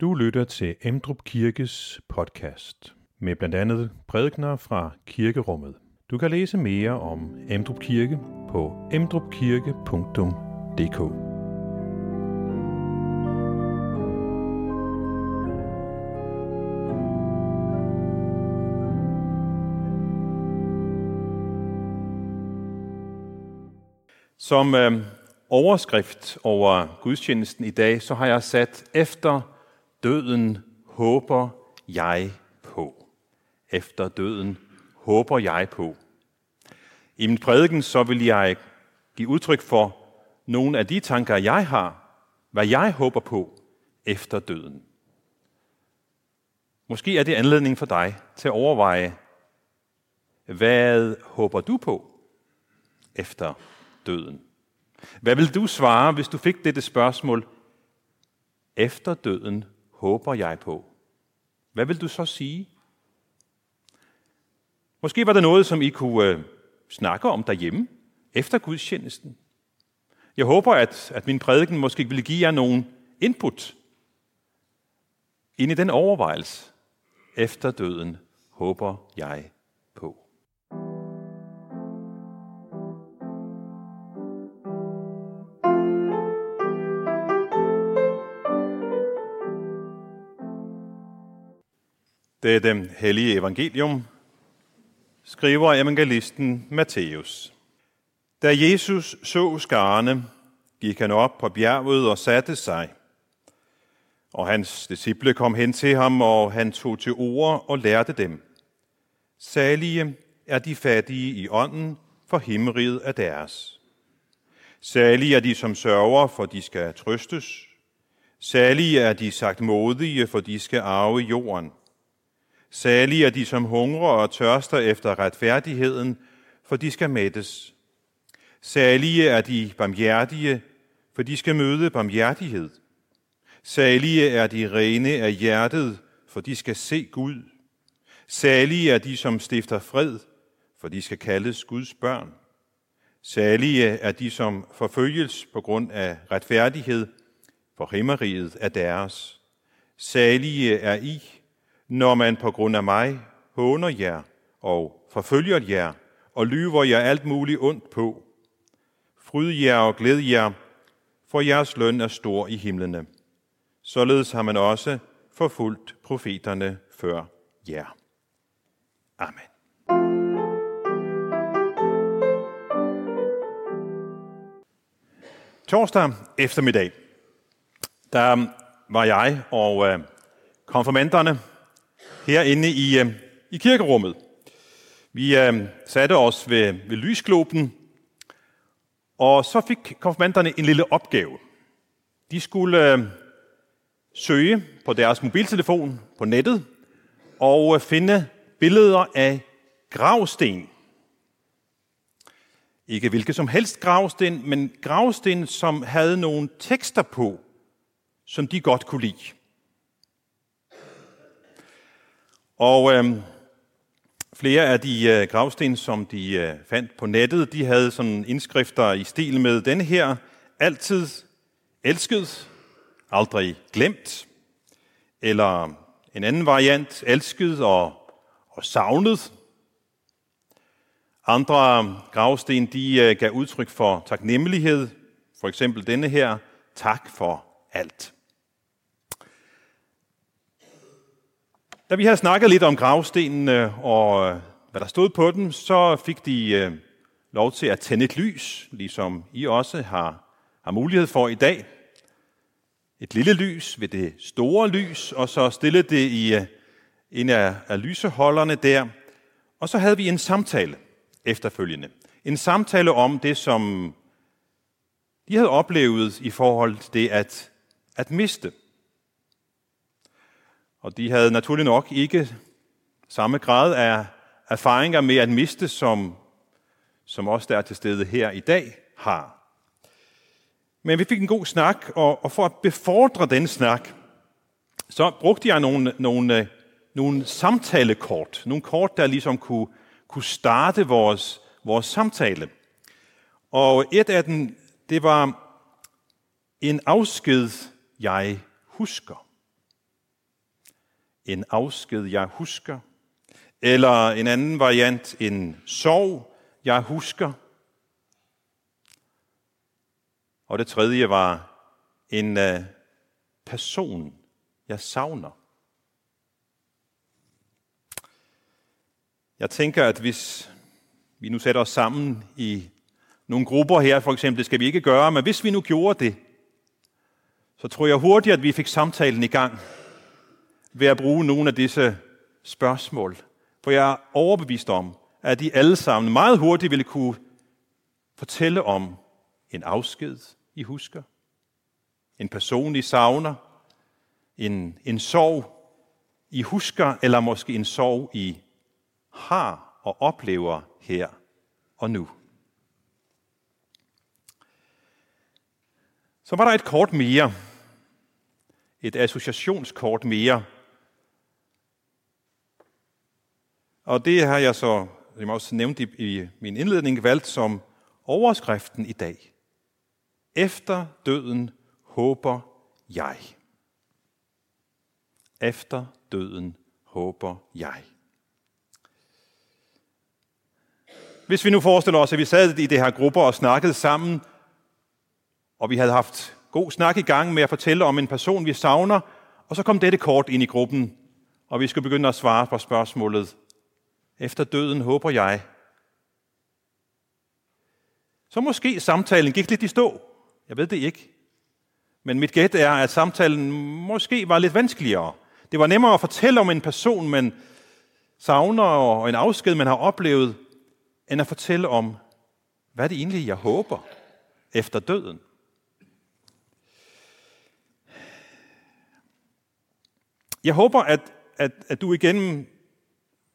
Du lytter til Emdrup Kirkes podcast med blandt andet prædikner fra kirkerummet. Du kan læse mere om Emdrup Kirke på emdrupkirke.dk. Som øh, overskrift over gudstjenesten i dag, så har jeg sat efter døden håber jeg på. Efter døden håber jeg på. I min prædiken så vil jeg give udtryk for nogle af de tanker, jeg har, hvad jeg håber på efter døden. Måske er det anledning for dig til at overveje, hvad håber du på efter døden? Hvad vil du svare, hvis du fik dette spørgsmål efter døden håber jeg på. Hvad vil du så sige? Måske var der noget, som I kunne øh, snakke om derhjemme efter gudstjenesten. Jeg håber, at, at min prædiken måske ville give jer nogle input ind i den overvejelse. Efter døden håber jeg Det er det hellige evangelium, skriver evangelisten Matthæus. Da Jesus så skarne, gik han op på bjerget og satte sig. Og hans disciple kom hen til ham, og han tog til ord og lærte dem. Salige er de fattige i ånden, for himmeriget er deres. Salige er de, som sørger, for de skal trøstes. Salige er de sagt modige, for de skal arve jorden. Salige er de, som hungrer og tørster efter retfærdigheden, for de skal mættes. Salige er de barmhjertige, for de skal møde barmhjertighed. Salige er de rene af hjertet, for de skal se Gud. Salige er de, som stifter fred, for de skal kaldes Guds børn. Salige er de, som forfølges på grund af retfærdighed, for himmeriget er deres. Salige er I, når man på grund af mig håner jer og forfølger jer og lyver jer alt muligt ondt på. Fryd jer og glæd jer, for jeres løn er stor i himlene. Således har man også forfulgt profeterne før jer. Amen. Torsdag eftermiddag, der var jeg og øh, konfirmanderne herinde i, øh, i kirkerummet. Vi øh, satte os ved, ved lysgloben, og så fik konfirmanderne en lille opgave. De skulle øh, søge på deres mobiltelefon på nettet og øh, finde billeder af gravsten. Ikke hvilket som helst gravsten, men gravsten, som havde nogle tekster på, som de godt kunne lide. Og øh, flere af de øh, gravsten, som de øh, fandt på nettet, de havde sådan indskrifter i stil med denne her. Altid elsket, aldrig glemt. Eller en anden variant, elsket og, og savnet. Andre gravsten, de øh, gav udtryk for taknemmelighed. For eksempel denne her, tak for alt. Da vi havde snakket lidt om gravstenene og øh, hvad der stod på dem, så fik de øh, lov til at tænde et lys, ligesom I også har, har mulighed for i dag. Et lille lys ved det store lys, og så stille det i øh, en af, af lyseholderne der. Og så havde vi en samtale efterfølgende. En samtale om det, som de havde oplevet i forhold til det at, at miste. Og de havde naturlig nok ikke samme grad af erfaringer med at miste, som, som også der er til stede her i dag har. Men vi fik en god snak, og, og for at befordre den snak, så brugte jeg nogle, nogle, øh, nogle samtalekort. Nogle kort, der ligesom kunne, kunne starte vores, vores samtale. Og et af dem, det var en afsked, jeg husker en afsked, jeg husker. Eller en anden variant, en sorg, jeg husker. Og det tredje var en uh, person, jeg savner. Jeg tænker, at hvis vi nu sætter os sammen i nogle grupper her, for eksempel, det skal vi ikke gøre, men hvis vi nu gjorde det, så tror jeg hurtigt, at vi fik samtalen i gang ved at bruge nogle af disse spørgsmål. For jeg er overbevist om, at de alle sammen meget hurtigt ville kunne fortælle om en afsked, I husker, en person, I savner, en, en sorg, I husker, eller måske en sorg, I har og oplever her og nu. Så var der et kort mere. Et associationskort mere. Og det har jeg så, som jeg også nævnte i, i min indledning, valgt som overskriften i dag. Efter døden håber jeg. Efter døden håber jeg. Hvis vi nu forestiller os, at vi sad i det her grupper og snakkede sammen, og vi havde haft god snak i gang med at fortælle om en person, vi savner, og så kom dette kort ind i gruppen, og vi skulle begynde at svare på spørgsmålet, efter døden håber jeg. Så måske samtalen gik lidt i stå. Jeg ved det ikke. Men mit gæt er, at samtalen måske var lidt vanskeligere. Det var nemmere at fortælle om en person, man savner og en afsked, man har oplevet, end at fortælle om, hvad det egentlig, jeg håber efter døden. Jeg håber, at, at, at du igennem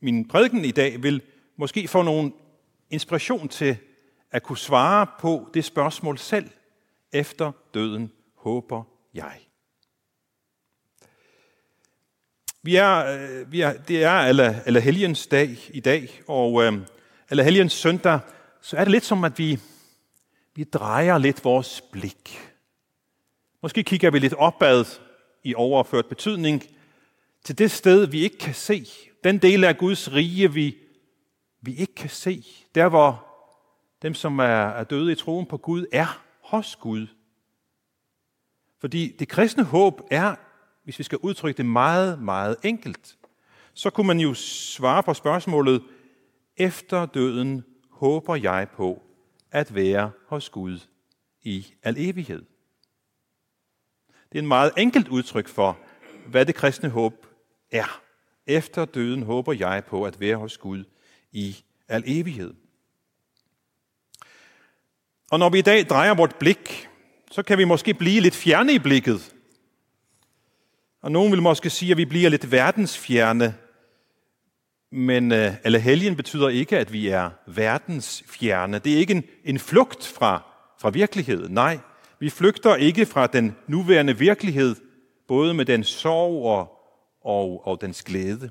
min prædiken i dag vil måske få nogen inspiration til at kunne svare på det spørgsmål selv. Efter døden håber jeg. Vi er, øh, vi er, det er alle, alle helgens dag i dag, og øh, eller helgens søndag, så er det lidt som, at vi, vi drejer lidt vores blik. Måske kigger vi lidt opad i overført betydning til det sted, vi ikke kan se. Den del af Guds rige, vi, vi ikke kan se. Der, hvor dem, som er, er døde i troen på Gud, er hos Gud. Fordi det kristne håb er, hvis vi skal udtrykke det meget, meget enkelt, så kunne man jo svare på spørgsmålet, efter døden håber jeg på at være hos Gud i al evighed. Det er en meget enkelt udtryk for, hvad det kristne håb er. Efter døden håber jeg på at være hos Gud i al evighed. Og når vi i dag drejer vort blik, så kan vi måske blive lidt fjerne i blikket. Og nogen vil måske sige, at vi bliver lidt verdensfjerne men øh, alle helgen betyder ikke, at vi er verdensfjerne. Det er ikke en, en flugt fra, fra virkeligheden. Nej, vi flygter ikke fra den nuværende virkelighed, både med den sorg og, og, og dens glæde.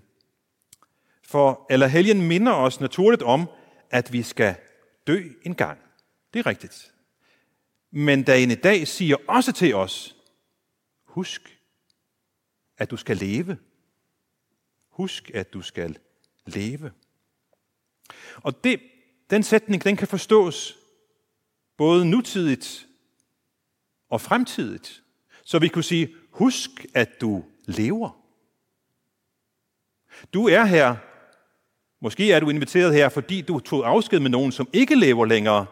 For helgen minder os naturligt om, at vi skal dø en gang. Det er rigtigt. Men dagen i dag siger også til os, husk, at du skal leve. Husk, at du skal leve. Og det, den sætning, den kan forstås både nutidigt og fremtidigt. Så vi kunne sige, husk, at du lever. Du er her, måske er du inviteret her, fordi du tog afsked med nogen, som ikke lever længere.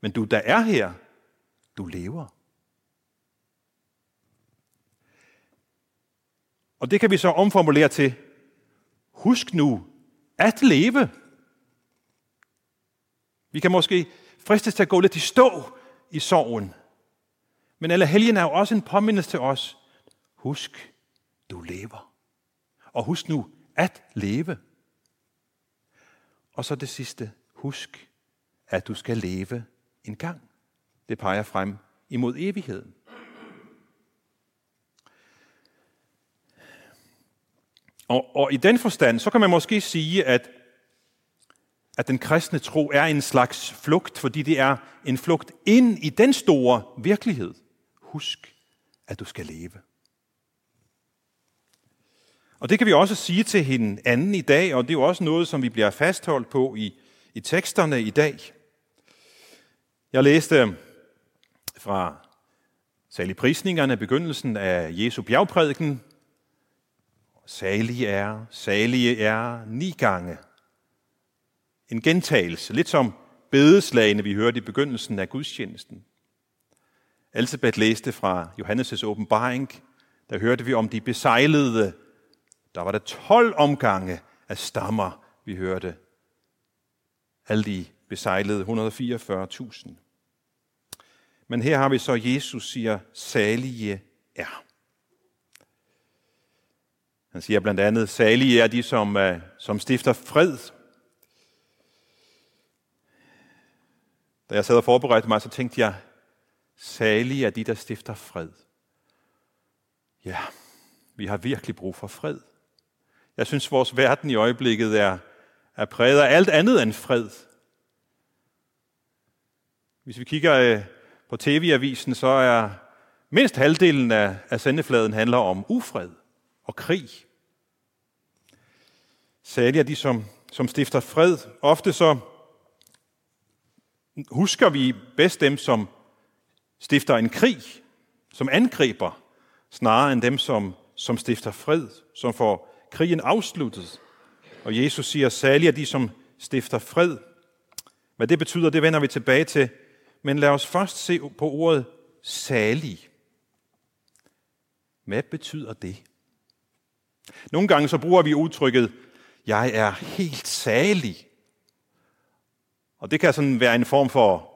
Men du, der er her, du lever. Og det kan vi så omformulere til, Husk nu at leve. Vi kan måske fristes til at gå lidt i stå i sorgen. Men alle helgen er jo også en påmindelse til os. Husk, du lever. Og husk nu at leve. Og så det sidste. Husk, at du skal leve en gang. Det peger frem imod evigheden. Og, og i den forstand, så kan man måske sige, at, at den kristne tro er en slags flugt, fordi det er en flugt ind i den store virkelighed. Husk, at du skal leve. Og det kan vi også sige til hinanden i dag, og det er jo også noget, som vi bliver fastholdt på i, i teksterne i dag. Jeg læste fra salig prisningerne, begyndelsen af Jesu bjergprædiken. Salige er, salige er, ni gange. En gentagelse, lidt som bedeslagene, vi hørte i begyndelsen af gudstjenesten. Elisabeth læste fra Johannes' åbenbaring, der hørte vi om de besejlede. Der var der 12 omgange af stammer, vi hørte. Alle de besejlede 144.000. Men her har vi så, Jesus siger, salige er. Han siger blandt andet, salige er de, som, øh, som stifter fred. Da jeg sad og forberedte mig, så tænkte jeg, salige er de, der stifter fred. Ja, vi har virkelig brug for fred. Jeg synes, vores verden i øjeblikket er, er præget af alt andet end fred. Hvis vi kigger øh, på tv-avisen, så er mindst halvdelen af, af sendefladen handler om ufred og krig. Særligt er de, som, som stifter fred. Ofte så husker vi bedst dem, som stifter en krig, som angriber, snarere end dem, som, som stifter fred, som får krigen afsluttet. Og Jesus siger, særligt er de, som stifter fred. Hvad det betyder, det vender vi tilbage til men lad os først se på ordet salig. Hvad betyder det? Nogle gange så bruger vi udtrykket, jeg er helt salig. Og det kan sådan være en form for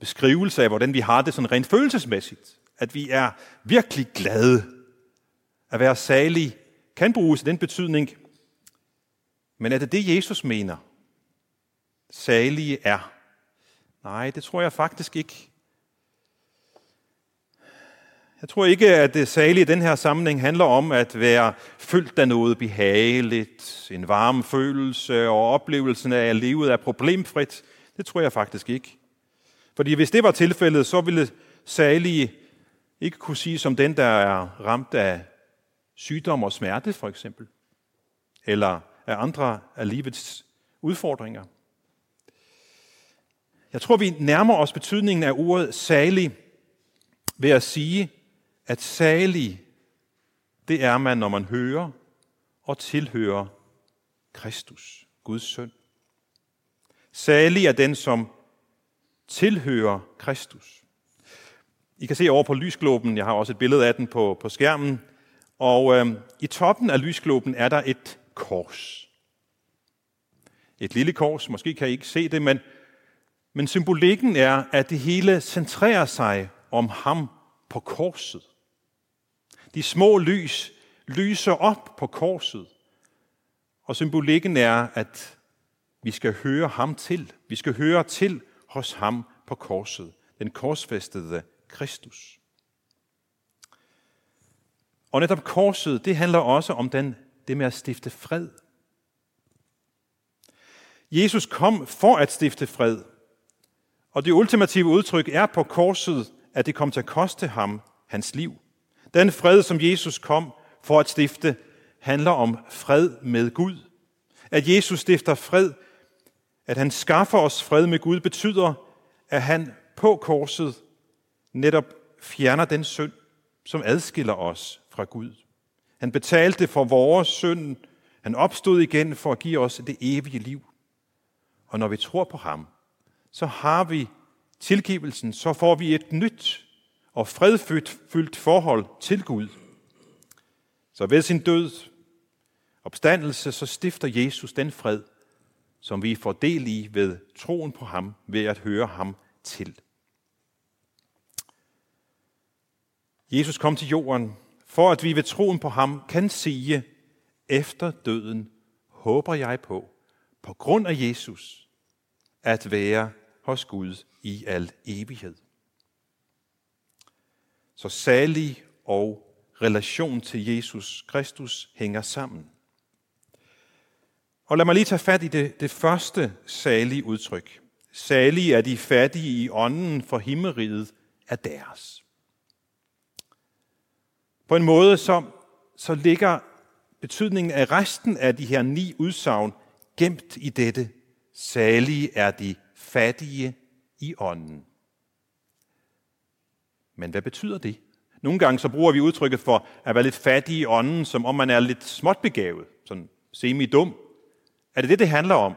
beskrivelse af, hvordan vi har det sådan rent følelsesmæssigt. At vi er virkelig glade. At være salig kan bruges i den betydning. Men er det det, Jesus mener? Salige er. Nej, det tror jeg faktisk ikke. Jeg tror ikke, at det særlige i den her sammenhæng handler om at være fyldt af noget behageligt, en varm følelse og oplevelsen af, at livet er problemfrit. Det tror jeg faktisk ikke. Fordi hvis det var tilfældet, så ville særlige ikke kunne sige som den, der er ramt af sygdom og smerte, for eksempel. Eller af andre af livets udfordringer. Jeg tror, vi nærmer os betydningen af ordet salig ved at sige, at salig, det er man, når man hører og tilhører Kristus, Guds søn. Salig er den, som tilhører Kristus. I kan se over på lysgloben, jeg har også et billede af den på, på skærmen, og øh, i toppen af lysgloben er der et kors. Et lille kors, måske kan I ikke se det, men men symbolikken er, at det hele centrerer sig om ham på korset. De små lys lyser op på korset. Og symbolikken er, at vi skal høre ham til. Vi skal høre til hos ham på korset. Den korsfæstede Kristus. Og netop korset, det handler også om den, det med at stifte fred. Jesus kom for at stifte fred. Og det ultimative udtryk er på korset, at det kom til at koste ham hans liv. Den fred, som Jesus kom for at stifte, handler om fred med Gud. At Jesus stifter fred, at han skaffer os fred med Gud, betyder, at han på korset netop fjerner den synd, som adskiller os fra Gud. Han betalte for vores synd. Han opstod igen for at give os det evige liv. Og når vi tror på ham, så har vi tilgivelsen, så får vi et nyt og fredfyldt forhold til Gud. Så ved sin død, opstandelse, så stifter Jesus den fred, som vi får del i ved troen på ham, ved at høre ham til. Jesus kom til jorden, for at vi ved troen på ham kan sige, efter døden håber jeg på, på grund af Jesus, at være hos Gud i al evighed. Så salig og relation til Jesus Kristus hænger sammen. Og lad mig lige tage fat i det, det første salige udtryk. Salige er de fattige i ånden, for himmeriget er deres. På en måde så, så ligger betydningen af resten af de her ni udsagn gemt i dette. Salige er de fattige i ånden. Men hvad betyder det? Nogle gange så bruger vi udtrykket for at være lidt fattig i ånden, som om man er lidt småt begavet, sådan semi-dum. Er det det, det handler om?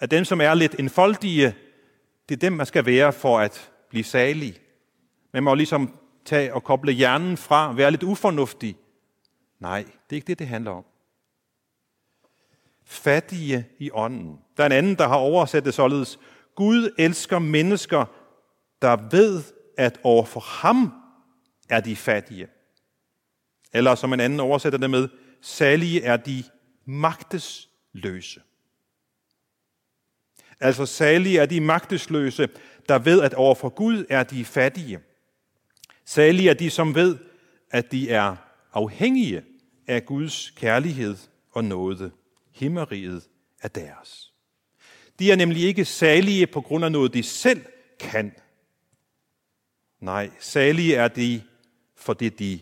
At dem, som er lidt enfoldige, det er dem, man skal være for at blive salig. Man må ligesom tage og koble hjernen fra, være lidt ufornuftig. Nej, det er ikke det, det handler om. Fattige i ånden. Der er en anden, der har oversat det således. Gud elsker mennesker, der ved, at overfor ham er de fattige. Eller som en anden oversætter det med, salige er de magtesløse. Altså salige er de magtesløse, der ved, at overfor Gud er de fattige. Salige er de, som ved, at de er afhængige af Guds kærlighed og nåde. Himmeriget er deres. De er nemlig ikke salige på grund af noget, de selv kan. Nej, salige er de, for det de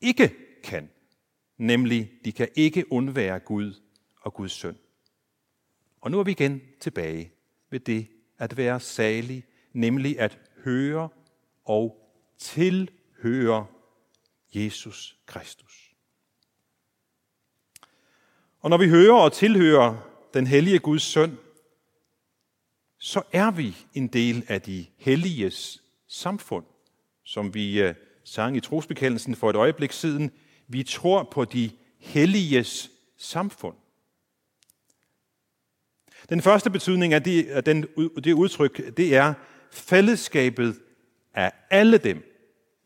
ikke kan. Nemlig, de kan ikke undvære Gud og Guds søn. Og nu er vi igen tilbage ved det at være salig, nemlig at høre og tilhører Jesus Kristus. Og når vi hører og tilhører den hellige Guds søn, så er vi en del af de helliges samfund, som vi øh, sang i trosbekendelsen for et øjeblik siden. Vi tror på de helliges samfund. Den første betydning af det, af den, det udtryk, det er fællesskabet af alle dem,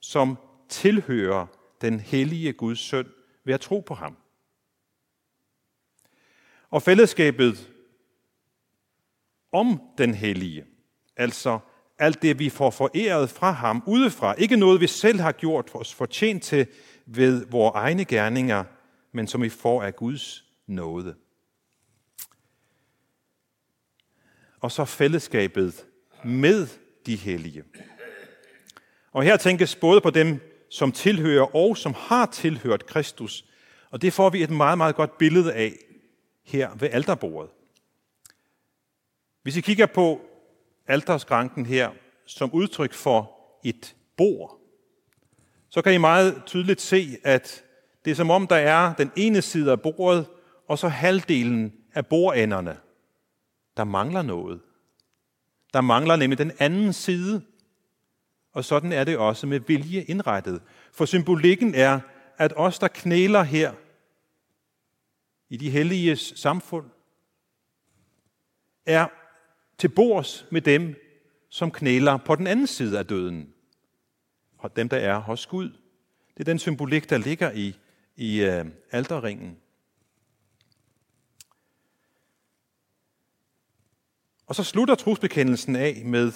som tilhører den hellige Guds søn ved at tro på ham. Og fællesskabet om den hellige, altså alt det, vi får foræret fra ham udefra, ikke noget, vi selv har gjort os fortjent til ved vores egne gerninger, men som vi får af Guds nåde. Og så fællesskabet med de hellige. Og her tænkes både på dem, som tilhører og som har tilhørt Kristus. Og det får vi et meget, meget godt billede af her ved alterbordet. Hvis I kigger på alterskranken her som udtryk for et bord, så kan I meget tydeligt se, at det er som om, der er den ene side af bordet, og så halvdelen af bordenderne. Der mangler noget. Der mangler nemlig den anden side. Og sådan er det også med vilje indrettet. For symbolikken er, at os, der knæler her i de helliges samfund, er til bords med dem, som knæler på den anden side af døden. Og dem, der er hos Gud. Det er den symbolik, der ligger i, i øh, alterringen. Og så slutter trosbekendelsen af med,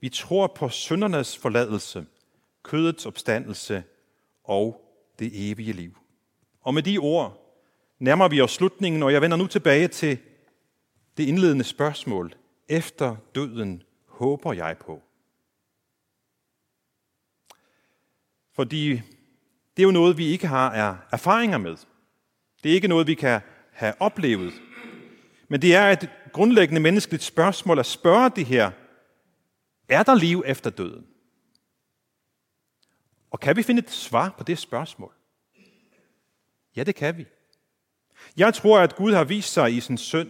vi tror på syndernes forladelse, kødets opstandelse og det evige liv. Og med de ord nærmer vi os slutningen, og jeg vender nu tilbage til det indledende spørgsmål. Efter døden håber jeg på. Fordi det er jo noget, vi ikke har er erfaringer med. Det er ikke noget, vi kan have oplevet. Men det er et grundlæggende menneskeligt spørgsmål at spørge det her. Er der liv efter døden? Og kan vi finde et svar på det spørgsmål? Ja, det kan vi. Jeg tror, at Gud har vist sig i sin søn,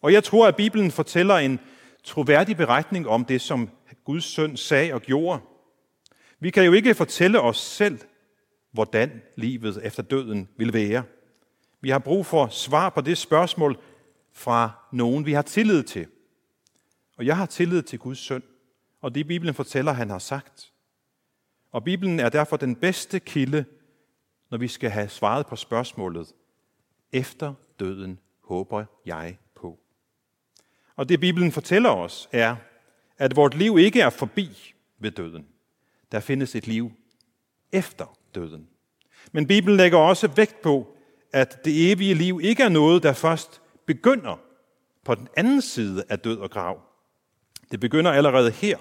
og jeg tror, at Bibelen fortæller en troværdig beretning om det, som Guds søn sagde og gjorde. Vi kan jo ikke fortælle os selv, hvordan livet efter døden vil være. Vi har brug for svar på det spørgsmål fra nogen, vi har tillid til. Og jeg har tillid til Guds søn, og det Bibelen fortæller, han har sagt. Og Bibelen er derfor den bedste kilde, når vi skal have svaret på spørgsmålet, efter døden håber jeg på. Og det Bibelen fortæller os er, at vort liv ikke er forbi ved døden. Der findes et liv efter døden. Men Bibelen lægger også vægt på, at det evige liv ikke er noget, der først begynder på den anden side af død og grav. Det begynder allerede her.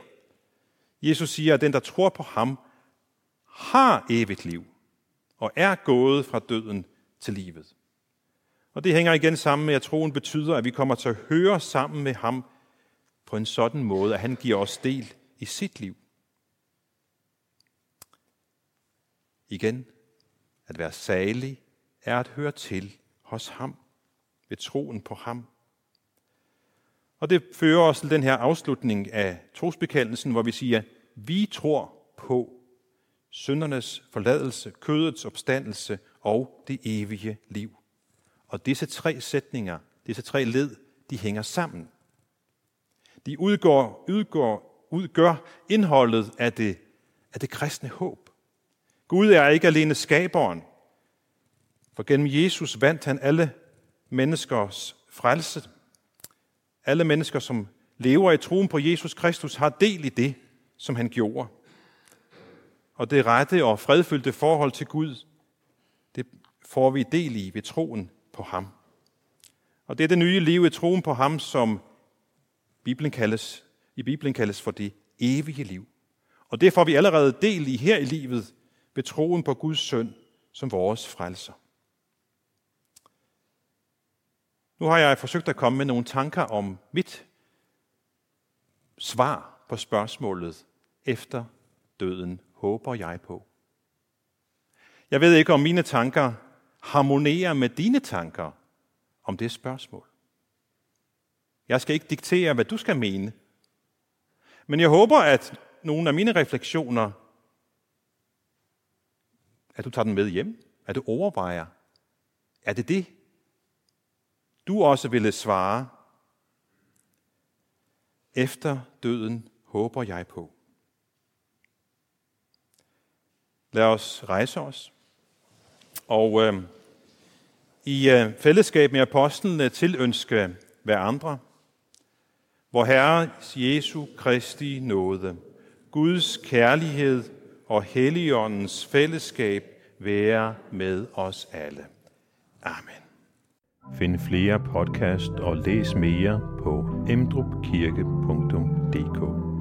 Jesus siger, at den, der tror på ham, har evigt liv og er gået fra døden til livet. Og det hænger igen sammen med, at troen betyder, at vi kommer til at høre sammen med ham på en sådan måde, at han giver os del i sit liv. Igen, at være salig er at høre til hos ham, ved troen på ham. Og det fører os til den her afslutning af trosbekendelsen, hvor vi siger, vi tror på syndernes forladelse, kødets opstandelse og det evige liv. Og disse tre sætninger, disse tre led, de hænger sammen. De udgår, udgår, udgør indholdet af det, af det kristne håb. Gud er ikke alene skaberen, for gennem Jesus vandt han alle menneskers frelse. Alle mennesker, som lever i troen på Jesus Kristus, har del i det, som han gjorde. Og det rette og fredfyldte forhold til Gud, det får vi del i ved troen på ham. Og det er det nye liv i troen på ham, som Bibelen kaldes, i Bibelen kaldes for det evige liv. Og det får vi allerede del i her i livet ved troen på Guds søn som vores frelser. Nu har jeg forsøgt at komme med nogle tanker om mit svar svar på spørgsmålet efter døden håber jeg på. Jeg ved ikke, om mine tanker harmonerer med dine tanker om det spørgsmål. Jeg skal ikke diktere, hvad du skal mene. Men jeg håber, at nogle af mine refleksioner, at du tager den med hjem, at du overvejer, er det det, du også ville svare, efter døden håber jeg på. Lad os rejse os. Og øh, i øh, fællesskab med apostlene øh, tilønske hver andre, hvor Herre Jesu Kristi nåde, Guds kærlighed og Helligåndens fællesskab være med os alle. Amen. Find flere podcast og læs mere på emdrupkirke.dk